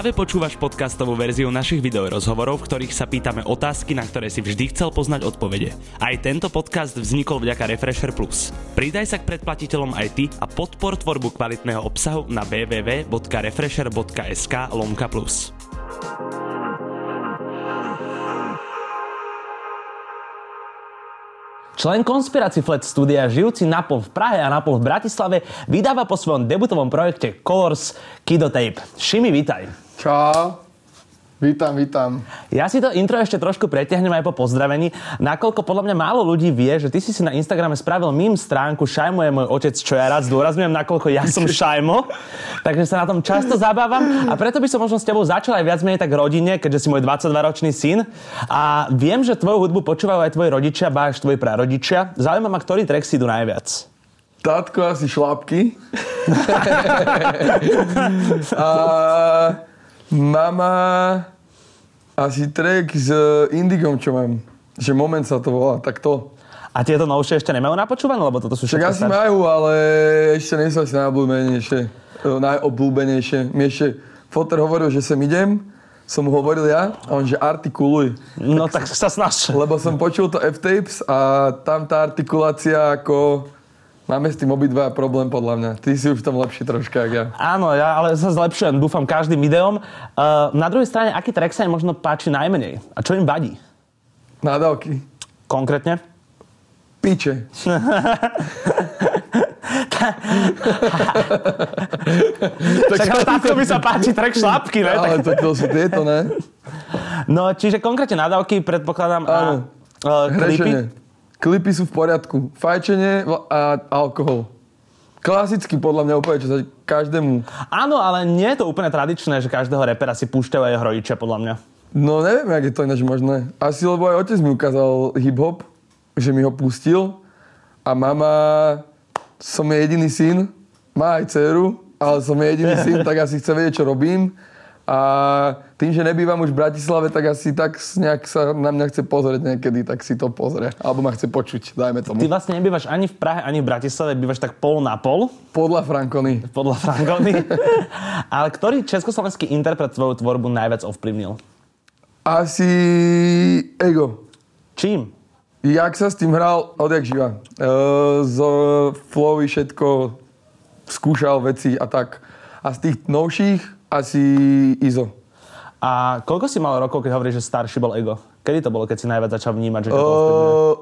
Práve počúvaš podcastovú verziu našich videorozhovorov, v ktorých sa pýtame otázky, na ktoré si vždy chcel poznať odpovede. Aj tento podcast vznikol vďaka Refresher Plus. Pridaj sa k predplatiteľom aj ty a podpor tvorbu kvalitného obsahu na www.refresher.sk lomka plus. Člen konspirací Flat Studia, žijúci napol v Prahe a napol v Bratislave, vydáva po svojom debutovom projekte Colors Kidotape. Šimi, vítaj. Čau. Vítam, vítam. Ja si to intro ešte trošku preťahnem aj po pozdravení, nakoľko podľa mňa málo ľudí vie, že ty si si na Instagrame spravil mým stránku Šajmo je môj otec, čo ja rád zdôrazňujem, nakoľko ja som Šajmo, takže sa na tom často zabávam a preto by som možno s tebou začal aj viac menej tak rodine, keďže si môj 22-ročný syn a viem, že tvoju hudbu počúvajú aj tvoji rodičia, ba až tvoji prarodičia. Zaujíma ma, ktorý track si idú najviac. Tátko asi šlapky. a mama asi track s Indigom, čo mám. Že moment sa to volá, tak to. A tieto novšie ešte nemajú napočúvané, lebo toto sú všetko asi staršie? majú, ale ešte nie sú asi najobľúbenejšie. e, Najobľúbenejšie. Mi ešte Foter hovoril, že sem idem, som mu hovoril ja, a on že artikuluj. No tak sa snaž. Lebo som počul to F-tapes a tam tá artikulácia ako... Máme s tým obidva problém podľa mňa. Ty si už v tom lepší troška, jak ja. Áno, ja ale sa zlepšujem, dúfam, každým videom. Uh, na druhej strane, aký track sa im možno páči najmenej? A čo im vadí? Nádavky. Konkrétne? Piče. Tak ale takto by sa páči track šlapky, ne? Ale to, to sú tieto, ne? no, čiže konkrétne nadávky, predpokladám, a Áno. uh, klipy. Klipy sú v poriadku. Fajčenie a alkohol. Klasicky podľa mňa úplne, čo sa každému... Áno, ale nie je to úplne tradičné, že každého repera si púšťajú aj jeho rodičia, podľa mňa. No neviem, jak je to ináč možné. Asi lebo aj otec mi ukázal hip-hop, že mi ho pustil. A mama, som jej jediný syn, má aj dceru, ale som jej jediný syn, tak asi chce vedieť, čo robím. A tým, že nebývam už v Bratislave, tak asi tak nejak sa na mňa chce pozrieť niekedy, tak si to pozrie. Alebo ma chce počuť, dajme tomu. Ty vlastne nebývaš ani v Prahe, ani v Bratislave, bývaš tak pol na pol, Podľa Frankony. podľa Frankony. ale ktorý československý interpret tvoju tvorbu najviac ovplyvnil? Asi Ego. Čím? Jak sa s tým hral, odjak živa. E, z flowy všetko skúšal veci a tak. A z tých novších asi Izo. A koľko si mal rokov, keď hovoríš, že starší bol ego? Kedy to bolo, keď si najviac začal vnímať, že ťa to ovplyvňuje? Uh,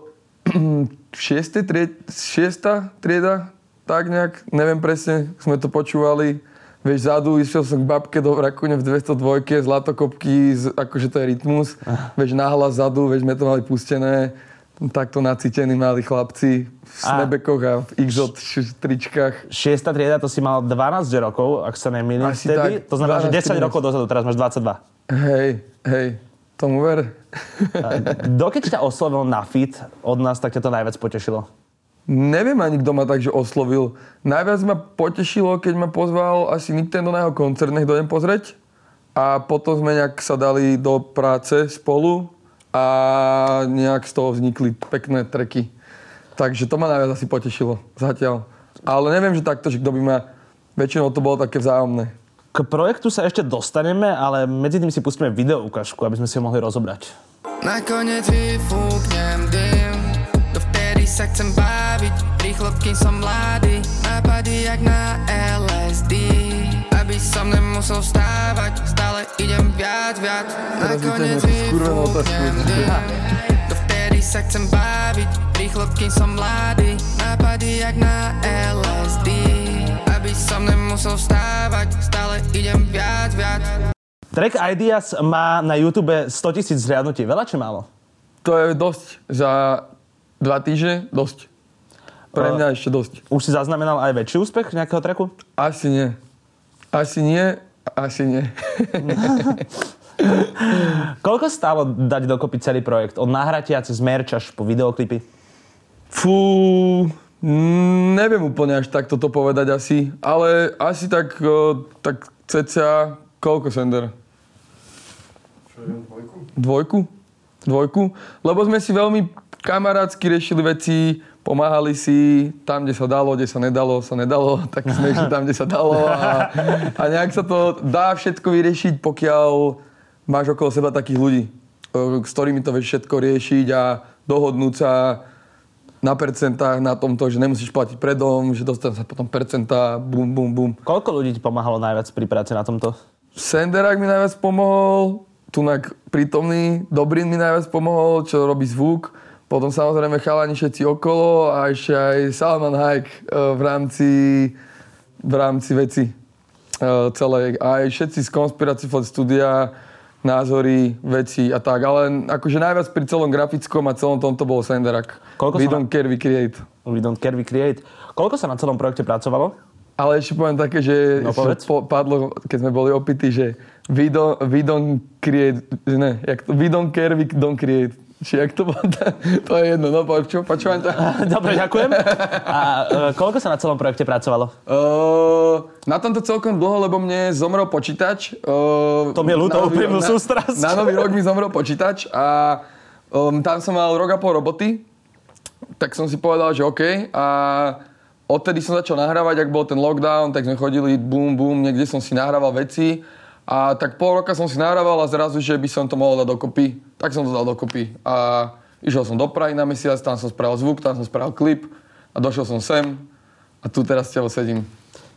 šiestej tried, šiesta trieda, tak nejak, neviem presne, sme to počúvali. Vieš, zadu išiel som k babke do Rakúne v 202, zlatokopky, akože to je rytmus. Vieš, nahlas zadu, vieš, sme to mali pustené. Takto nacítení mali chlapci v A- snebekoch a v XOT š- tričkách. Šiesta trieda, to si mal 12 rokov, ak sa nemýlim Asi vtedy. tak, To znamená, že 10 12, 13. rokov dozadu, teraz máš 22. Hej, hej, tomu ver. Dokeď ťa oslovil na fit od nás, tak ťa to najviac potešilo? Neviem ani, kto ma takže oslovil. Najviac ma potešilo, keď ma pozval asi Nintendo na jeho koncert, nech dojdem pozrieť. A potom sme nejak sa dali do práce spolu a nejak z toho vznikli pekné treky. Takže to ma najviac asi potešilo zatiaľ. Ale neviem, že takto, že kto by ma... Väčšinou to bolo také vzájomné. K projektu sa ešte dostaneme, ale medzi tým si pustíme video ukážku, aby sme si ho mohli rozobrať. Nakoniec vyfúknem dym Dovtedy sa chcem baviť Rýchlo, kým som mladý Nápady jak na LSD Aby som nemusel vstávať Stále idem viac, viac Nakoniec vyfúknem Dovtedy sa chcem baviť Rýchlo, kým som mladý Nápady jak na LSD Aby som nemusel vstávať Stále idem viac, viac Track Ideas má na YouTube 100 tisíc zhliadnutí. Veľa či málo? To je dosť. Za dva týždne dosť. Pre mňa ešte dosť. Už si zaznamenal aj väčší úspech nejakého tracku? Asi nie. Asi nie, asi nie. Koľko stálo dať dokopy celý projekt? Od nahratia cez merch až po videoklipy? Fú, mm, neviem úplne až takto to povedať asi, ale asi tak, o, tak cca, koľko sender? dvojku? Dvojku? Lebo sme si veľmi kamarátsky riešili veci, pomáhali si tam, kde sa dalo, kde sa nedalo, sa nedalo, tak sme išli tam, kde sa dalo a, a nejak sa to dá všetko vyriešiť, pokiaľ máš okolo seba takých ľudí, s ktorými to vieš všetko riešiť a dohodnúť sa na percentách, na tomto, že nemusíš platiť predom, že dostanú sa potom percentá, bum, bum, bum. Koľko ľudí ti pomáhalo najviac pri práci na tomto? Senderak mi najviac pomohol, Tunak prítomný, Dobrin mi najviac pomohol, čo robí zvuk. Potom samozrejme chalani všetci okolo a ešte aj Salman Hayek eh, v rámci, v rámci veci celej. A aj všetci z Conspiracy Flat Studia, názory, veci a tak. Ale akože najviac pri celom grafickom a celom tomto bol Senderak. Koľko We don't care, we create. We don't care, we create. Koľko sa na celom projekte pracovalo? Ale ešte poviem také, že, No, po, padlo, keď sme boli opití, že we don't, we don't create, ne, jak to, we don't care, we don't create. Či jak to bolo, to je jedno, no poču, počúvam ťa. Dobre, ďakujem. A e, koľko sa na celom projekte pracovalo? Uh, na tomto celkom dlho, lebo mne zomrel počítač. Uh, To mi je ľúto, úprimnú na- sústrasť. Na nový rok mi zomrel počítač a um, tam som mal rok a pol roboty. Tak som si povedal, že OK. A odtedy som začal nahrávať, ak bol ten lockdown, tak sme chodili bum, bum, niekde som si nahrával veci. A tak pol roka som si nahrával a zrazu, že by som to mohol dať dokopy. Tak som to dal dokopy. A išiel som do Prahy na mesiac, tam som spravil zvuk, tam som spravil klip a došiel som sem. A tu teraz s tebou sedím.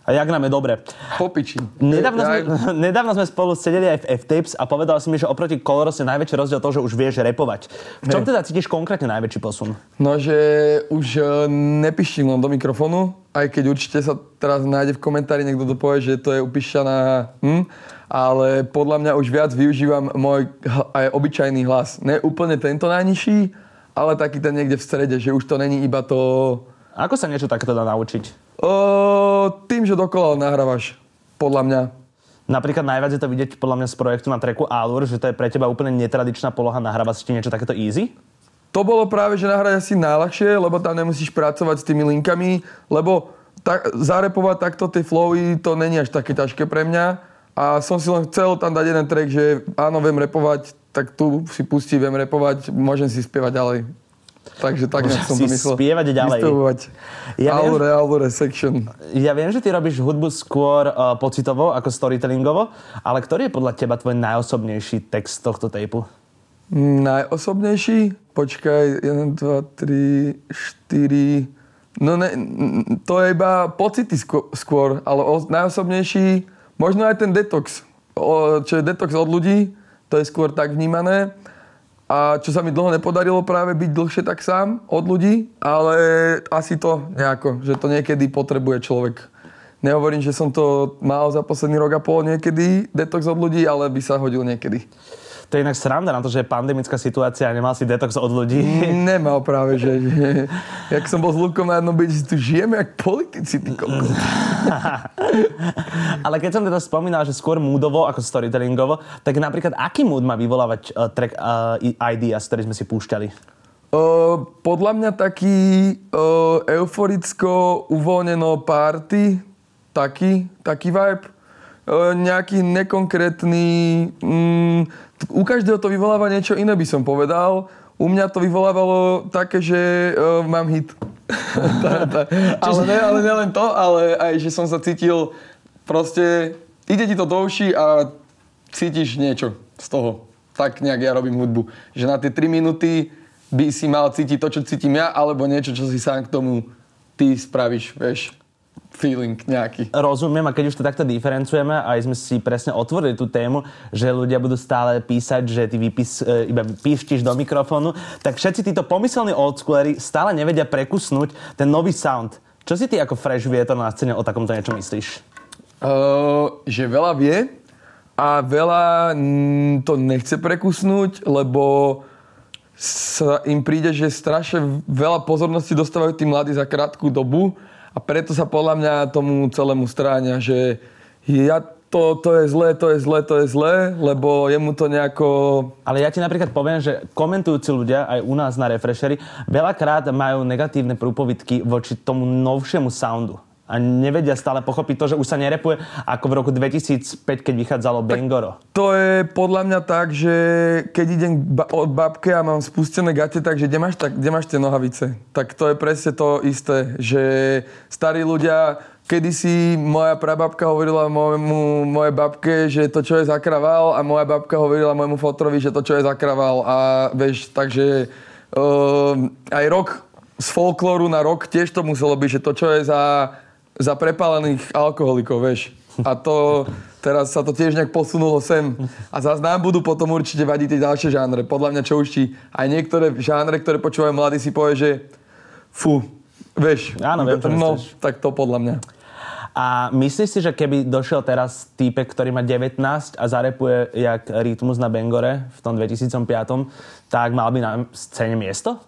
A jak nám je dobre. Po piči. Nedávno sme, nedávno sme spolu sedeli aj v F-Tapes a povedal si mi, že oproti Colors je najväčší rozdiel to, že už vieš repovať. V čom teda cítiš konkrétne najväčší posun? No, že už e, nepištím len do mikrofónu, aj keď určite sa teraz nájde v komentári niekto to povie, že to je upišťaná hm, ale podľa mňa už viac využívam môj aj obyčajný hlas. Ne úplne tento najnižší, ale taký ten niekde v strede, že už to není iba to... Ako sa niečo takéto dá naučiť? O, tým, že dokola nahrávaš, podľa mňa. Napríklad najviac je to vidieť podľa mňa z projektu na treku Allure, že to je pre teba úplne netradičná poloha nahrávať si niečo takéto easy? To bolo práve, že nahrať asi najľahšie, lebo tam nemusíš pracovať s tými linkami, lebo tak, zarepovať takto tie flowy, to není až také ťažké pre mňa. A som si len chcel tam dať jeden track, že áno, viem repovať, tak tu si pustí, viem repovať, môžem si spievať ďalej. Takže tak Môžem som si to myslel. spievať ďalej. Vyspevovať. Ja viem, Alure section. Ja viem, že ty robíš hudbu skôr uh, pocitovo ako storytellingovo, ale ktorý je podľa teba tvoj najosobnejší text tohto tejpu? Najosobnejší? Počkaj, 1, 2, 3, 4... No ne, to je iba pocity skô- skôr, ale o, najosobnejší, možno aj ten detox. Čo je detox od ľudí, to je skôr tak vnímané. A čo sa mi dlho nepodarilo práve byť dlhšie tak sám od ľudí, ale asi to nejako, že to niekedy potrebuje človek. Nehovorím, že som to mal za posledný rok a pol niekedy, detox od ľudí, ale by sa hodil niekedy. To je inak sranda na to, že je pandemická situácia a nemal si detox od ľudí. Nemal práve, že, že jak som bol s Lukom na jednom byte, tu žijeme jak politici, ty. Ale keď som teda spomínal, že skôr moodovo ako storytellingovo, tak napríklad aký mood má vyvolávať uh, track uh, ideas, ktorý sme si púšťali? Uh, podľa mňa taký uh, euforicko, uvoľneno party, taký, taký vibe. Uh, nejaký nekonkrétny... Mm, u každého to vyvoláva niečo iné, by som povedal. U mňa to vyvolávalo také, že uh, mám hit. Tá- tá- ale, ne, ale nelen to, ale aj, že som sa cítil proste... Ide ti to do uší a cítiš niečo z toho. Tak nejak ja robím hudbu. Že na tie 3 minúty by si mal cítiť to, čo cítim ja, alebo niečo, čo si sám k tomu ty spravíš, vieš. Feeling nejaký. Rozumiem a keď už to takto diferencujeme a aj sme si presne otvorili tú tému, že ľudia budú stále písať, že ty vypís, e, iba píštiš do mikrofónu, tak všetci títo pomyselní oldschooleri stále nevedia prekusnúť ten nový sound. Čo si ty ako fresh vietor na scéne o takomto niečo myslíš? Uh, že veľa vie a veľa mm, to nechce prekusnúť, lebo sa im príde, že strašne veľa pozornosti dostávajú tí mladí za krátku dobu a preto sa podľa mňa tomu celému stráňa, že ja to, to je zlé, to je zlé, to je zlé, lebo jemu to nejako... Ale ja ti napríklad poviem, že komentujúci ľudia aj u nás na Refreshery veľakrát majú negatívne prúpovidky voči tomu novšiemu soundu. A nevedia stále pochopiť to, že už sa nerepuje ako v roku 2005, keď vychádzalo Bengoro. To je podľa mňa tak, že keď idem ba- od babke a mám spustené gate, takže kde máš, tak, kde máš tie nohavice? Tak to je presne to isté, že starí ľudia, kedysi moja prababka hovorila môjmu, mojej babke, že to, čo je zakraval a moja babka hovorila môjmu fotrovi, že to, čo je zakraval a vieš, takže uh, aj rok z folklóru na rok tiež to muselo byť, že to, čo je za, za prepálených alkoholikov, vieš. A to teraz sa to tiež nejak posunulo sem. A zase nám budú potom určite vadiť tie ďalšie žánre. Podľa mňa čo už ti aj niektoré žánre, ktoré počúvajú mladí, si povie, že fú, vieš. Áno, viem, No, tak to podľa mňa. A myslíš si, že keby došiel teraz týpek, ktorý má 19 a zarepuje jak Rytmus na Bengore v tom 2005, tak mal by na scéne miesto?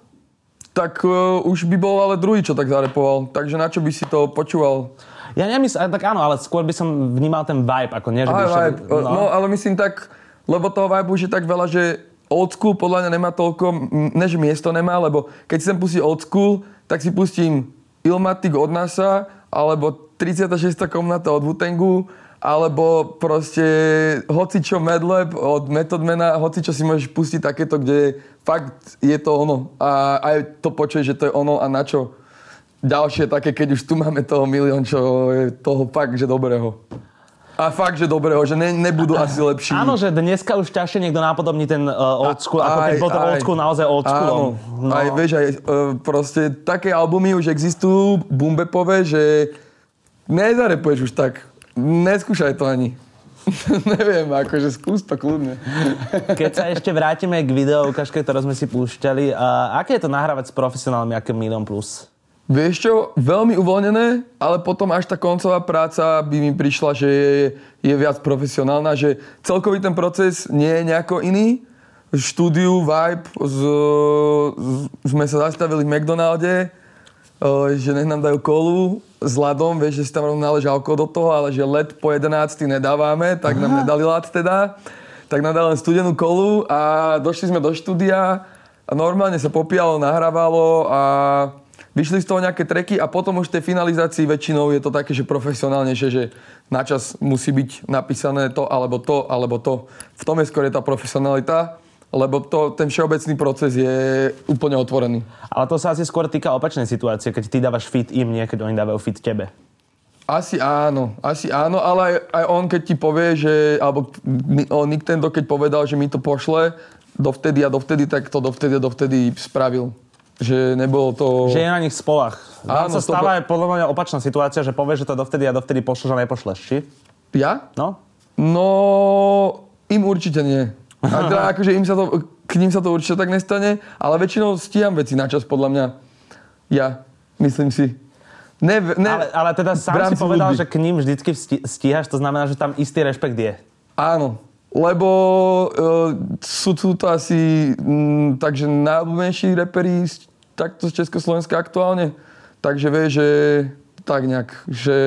Tak uh, už by bol ale druhý, čo tak zarepoval. Takže na čo by si to počúval? Ja nemyslím, tak áno, ale skôr by som vnímal ten vibe, ako nie, že by Aj, všetko- vibe. No. no, ale myslím tak, lebo toho vibe už je tak veľa, že old school podľa mňa nemá toľko, m, ne že miesto nemá, lebo keď sem pustí old school, tak si pustím Ilmatic od NASA, alebo 36. komnata od Wutangu, alebo proste hoci čo Madlab od Methodmana, hoci čo si môžeš pustiť takéto, kde fakt je to ono. A aj to počuješ, že to je ono a na čo ďalšie také, keď už tu máme toho milión, čo je toho fakt, že dobrého. A fakt, že dobrého, že ne, nebudú asi lepší. Áno, že dneska už ťažšie niekto napodobní ten uh, old school, ako keď bol ten old school naozaj old schoolom. Áno, no. aj vieš, aj uh, proste také albumy už existujú, bumbepové, že nezarepuješ už tak. Neskúšaj to ani. Neviem, akože skús to kľudne. Keď sa ešte vrátime k video ukážke, ktorú sme si púšťali, uh, aké je to nahrávať s profesionálmi ako Milion Plus? Vieš čo, veľmi uvoľnené, ale potom až tá koncová práca by mi prišla, že je, je viac profesionálna, že celkový ten proces nie je nejako iný. V štúdiu Vibe z, z, sme sa zastavili v McDonalde, že nech nám dajú kolu s ľadom, vieš, že si tam rovno naleží alkohol do toho, ale že led po 11 nedávame, tak nám nedali ľad teda. Tak nám dali len studenú kolu a došli sme do štúdia a normálne sa popíjalo, nahrávalo a vyšli z toho nejaké treky a potom už v tej finalizácii väčšinou je to také, že profesionálnejšie, že načas musí byť napísané to, alebo to, alebo to. V tom je skôr je tá profesionalita, lebo to, ten všeobecný proces je úplne otvorený. Ale to sa asi skôr týka opačnej situácie, keď ty dávaš fit im, nie keď oni dávajú fit tebe. Asi áno, asi áno, ale aj, aj on keď ti povie, že, alebo mi- o, Nintendo keď povedal, že mi to pošle dovtedy a dovtedy, tak to dovtedy a dovtedy spravil. Že nebolo to... Že je na nich spolach. Vám Áno, sa to stáva be- aj podľa mňa opačná situácia, že povieš, že to dovtedy a dovtedy pošleš a nepošleš, či? Ja? No? No, im určite nie. A teda akože im sa to, k ním sa to určite tak nestane, ale väčšinou stíham veci na čas, podľa mňa. Ja, myslím si. Ne, ne, Ale, ale teda sám si povedal, hudby. že k ním vždycky stíhaš, to znamená, že tam istý rešpekt je. Áno, lebo uh, sú tu to asi mm, takže najobľúbenejší reperi takto z Československa aktuálne. Takže vie, že tak nejak, že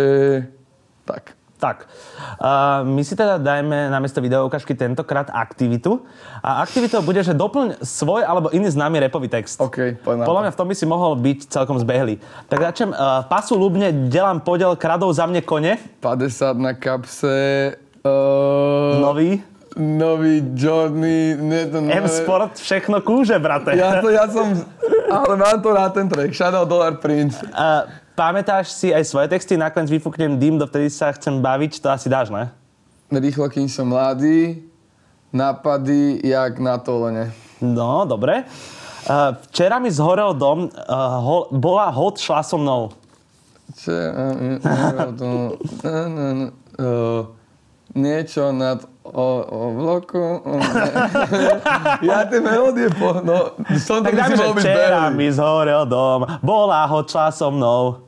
tak. Tak, uh, my si teda dajme na miesto video ukážky tentokrát aktivitu. A aktivitou bude, že doplň svoj alebo iný známy repový text. OK, poď na to. Podľa mňa v tom by si mohol byť celkom zbehlý. Tak začnem. Uh, pasu ľubne, delám podiel, kradou za mne kone. 50 na kapse. Uh, Nový. Nový Johnny. Nie, to nové- M-Sport, všechno kúže, brate. Ja, to, ja som... Ale mám to rád ten track. Shadow Dollar Prince. Uh, pamätáš si aj svoje texty? Nakoniec vyfúknem dým, dovtedy sa chcem baviť. To asi dáš, ne? Rýchlo, kým som mladý. Nápady, jak na tolene. No, dobre. Uh, včera mi zhorel dom, uh, ho, bola hod, šla so mnou. Čo, uh, uh, to, uh, uh, niečo nad o, o bloku. O, ja tie melódie po... No, som Tak dáme, že včera mi zhorel dom, bola hod, šla so mnou.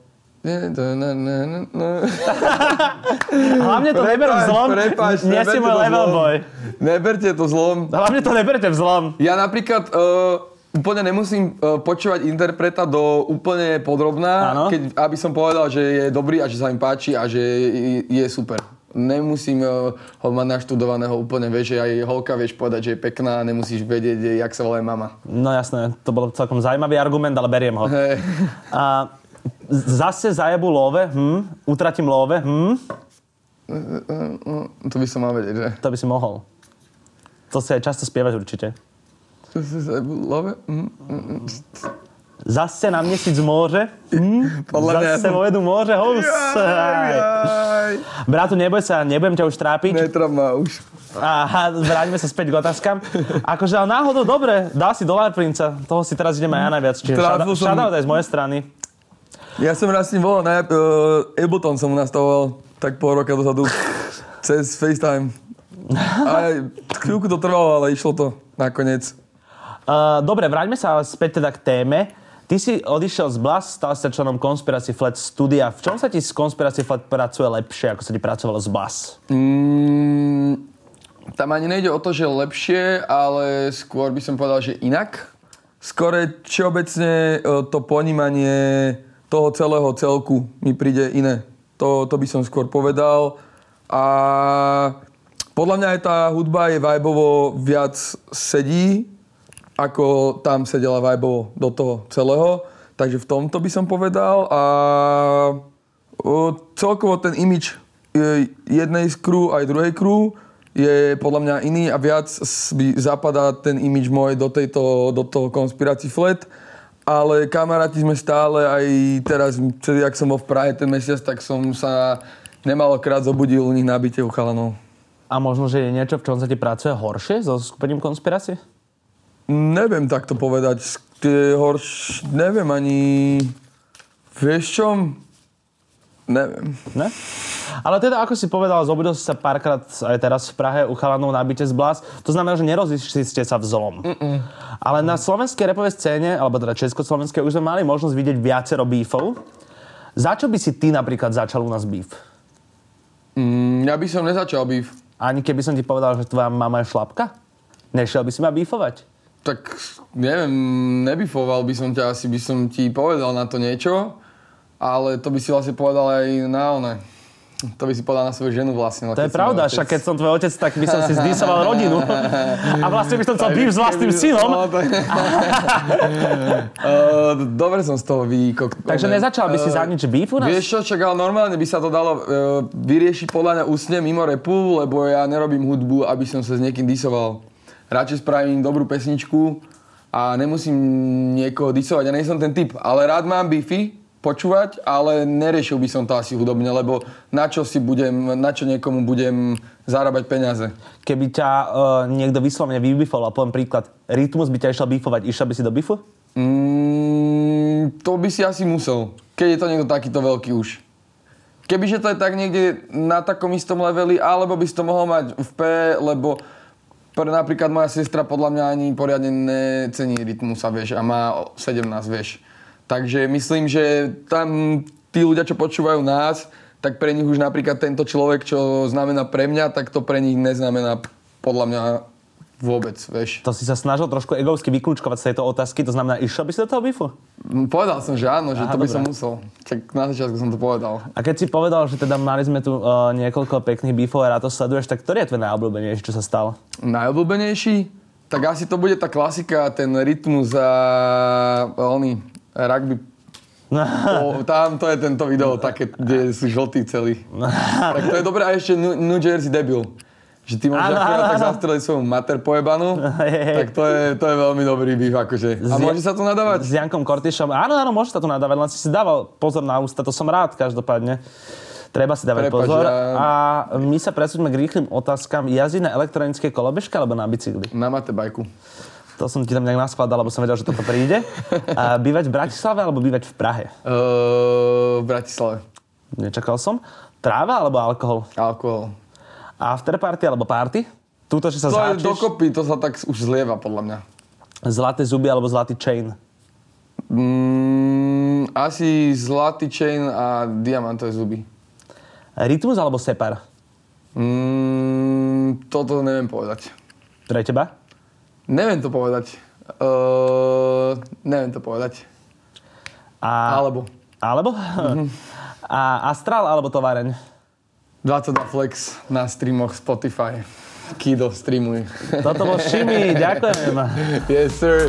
Hlavne to neber v zlom, prepáč, nie si môj level zlom. boy. Neberte to zlom. Hlavne to neberte v zlom. Ja napríklad uh, úplne nemusím uh, počúvať interpreta do úplne podrobná, keď, aby som povedal, že je dobrý a že sa mi páči a že je, je super. Nemusím uh, ho mať naštudovaného úplne, vieš, že aj holka vieš povedať, že je pekná a nemusíš vedieť, jak sa volá mama. No jasné, to bol celkom zaujímavý argument, ale beriem ho. Hej. A Zase zajebu love, hm? Utratím love, hm? To by som mal vedieť, že? To by si mohol. To si aj často spievaš určite. Love? Mm, mm, Zase na měsíc móře. Hm? Podľa mňa Zase som- vojedu móře. Hus. Jaj, Bratu, neboj sa, nebudem ťa už trápiť. Netrap ma už. A vráťme sa späť k otázkam. Akože ale náhodou, dobre, dal si dolár princa. Toho si teraz ideme ja najviac. Čiže shoutout aj z mojej strany. Ja som raz s ním volal, na uh, Ableton som mu nastavoval tak pol roka dozadu cez FaceTime. A chvíľku to trvalo, ale išlo to nakoniec. Uh, dobre, vráťme sa späť teda k téme. Ty si odišiel z Blast, stal sa členom Conspiracy Flat studia. V čom sa ti z Conspiracy Flat pracuje lepšie, ako sa ti pracovalo z Blast? Mm, tam ani nejde o to, že lepšie, ale skôr by som povedal, že inak. Skôr je všeobecne e, to ponímanie toho celého celku mi príde iné. To, to by som skôr povedal. A podľa mňa aj tá hudba je vibovo viac sedí, ako tam sedela vibovo do toho celého. Takže v tomto by som povedal. A celkovo ten imič e, jednej z crew aj druhej crew je podľa mňa iný a viac by zapadá ten imič môj do, tejto, do toho konspirácií flat. Ale kamaráti sme stále aj teraz, celý, jak som bol v Prahe ten mesiac, tak som sa nemalokrát zobudil u nich na byte u chalanov. A možno, že je niečo, v čom sa ti pracuje horšie so skupením Conspiracy? Neviem takto povedať. Horš... Neviem ani... Vieš čom? Neviem. Ne? Ale teda, ako si povedal, zobudil si sa párkrát aj teraz v Prahe u chalanov na byte z Blas. To znamená, že nerozišli ste sa v zlom. Ale na slovenskej repovej scéne, alebo teda československej, už sme mali možnosť vidieť viacero beefov. Za čo by si ty napríklad začal u nás beef? Mm, ja by som nezačal býv. Ani keby som ti povedal, že tvoja mama je šlapka? Nešiel by si ma beefovať? Tak neviem, nebifoval by som ťa, asi by som ti povedal na to niečo, ale to by si vlastne povedal aj na one. To by si povedal na svoju ženu vlastne. To je pravda, však keď som tvoj otec, tak by som si zdisoval rodinu. A vlastne by som chcel beef s vlastným synom. No, uh, dobre som z toho vykok... Takže nezačal by si za nič u nás? Vieš čo, čak, ale normálne by sa to dalo uh, vyriešiť podľa mňa ústne mimo repu, lebo ja nerobím hudbu, aby som sa s niekým disoval. Radšej spravím dobrú pesničku a nemusím niekoho disovať. Ja nie som ten typ, ale rád mám beefy, počúvať, ale neriešil by som to asi hudobne, lebo na čo si budem, na čo niekomu budem zarábať peniaze. Keby ťa uh, niekto vyslovene vybifoval, poviem príklad, Rytmus by ťa išiel bifovať, išiel by si do bifu? Mm, to by si asi musel, keď je to niekto takýto veľký už. Kebyže to je tak niekde na takom istom leveli, alebo by si to mohol mať v P, lebo pre napríklad moja sestra podľa mňa ani poriadne necení rytmusa, vieš, a má 17, vieš. Takže myslím, že tam tí ľudia, čo počúvajú nás, tak pre nich už napríklad tento človek, čo znamená pre mňa, tak to pre nich neznamená podľa mňa vôbec, vieš. To si sa snažil trošku egovsky vyklúčkovať z tejto otázky, to znamená, išiel by si do toho bifu? Mm, Povedal som, že áno, že Aha, to by dobré. som musel. Tak na začiatku som to povedal. A keď si povedal, že teda mali sme tu uh, niekoľko pekných bifov a rád to sleduješ, tak ktorý je tvoj najobľúbenejší, čo sa stalo? Najobľúbenejší? Tak asi to bude tá klasika, ten rytmus a oný rugby. O, tam to je tento video, také, kde sú žltí celí. tak to je dobré. A ešte New, Jersey debil. Že ty môžeš akurát tak zastreliť svoju mater pojebanú, tak to je, to je veľmi dobrý býv, akože. A môže sa tu nadávať? S Jankom Kortyšom. Áno, áno, môže sa tu nadávať, len si si dával pozor na ústa, to som rád každopádne. Treba si dávať Prepáč, pozor. ja- A my sa presúďme k rýchlym otázkam. Jazdí na elektronické kolobežke alebo na bicykli? Na mate bajku. To som ti tam nejak naskladal, lebo som vedel, že toto príde. A bývať v Bratislave alebo bývať v Prahe? Uh, v Bratislave. Nečakal som. Tráva alebo alkohol? Alkohol. Afterparty alebo party? Túto, že sa To je zháčeš? dokopy, to sa tak už zlieva podľa mňa. Zlaté zuby alebo zlatý chain? Mm, asi zlatý chain a diamantové zuby. Rytmus alebo separ? Mm, toto neviem povedať. Pre teba? Neviem to povedať. Uh, neviem to povedať. A... Alebo. Alebo? A Astral alebo továreň? 22 Flex na streamoch Spotify. Kido, streamuj. Toto bol Šimi, ďakujem. yes, sir.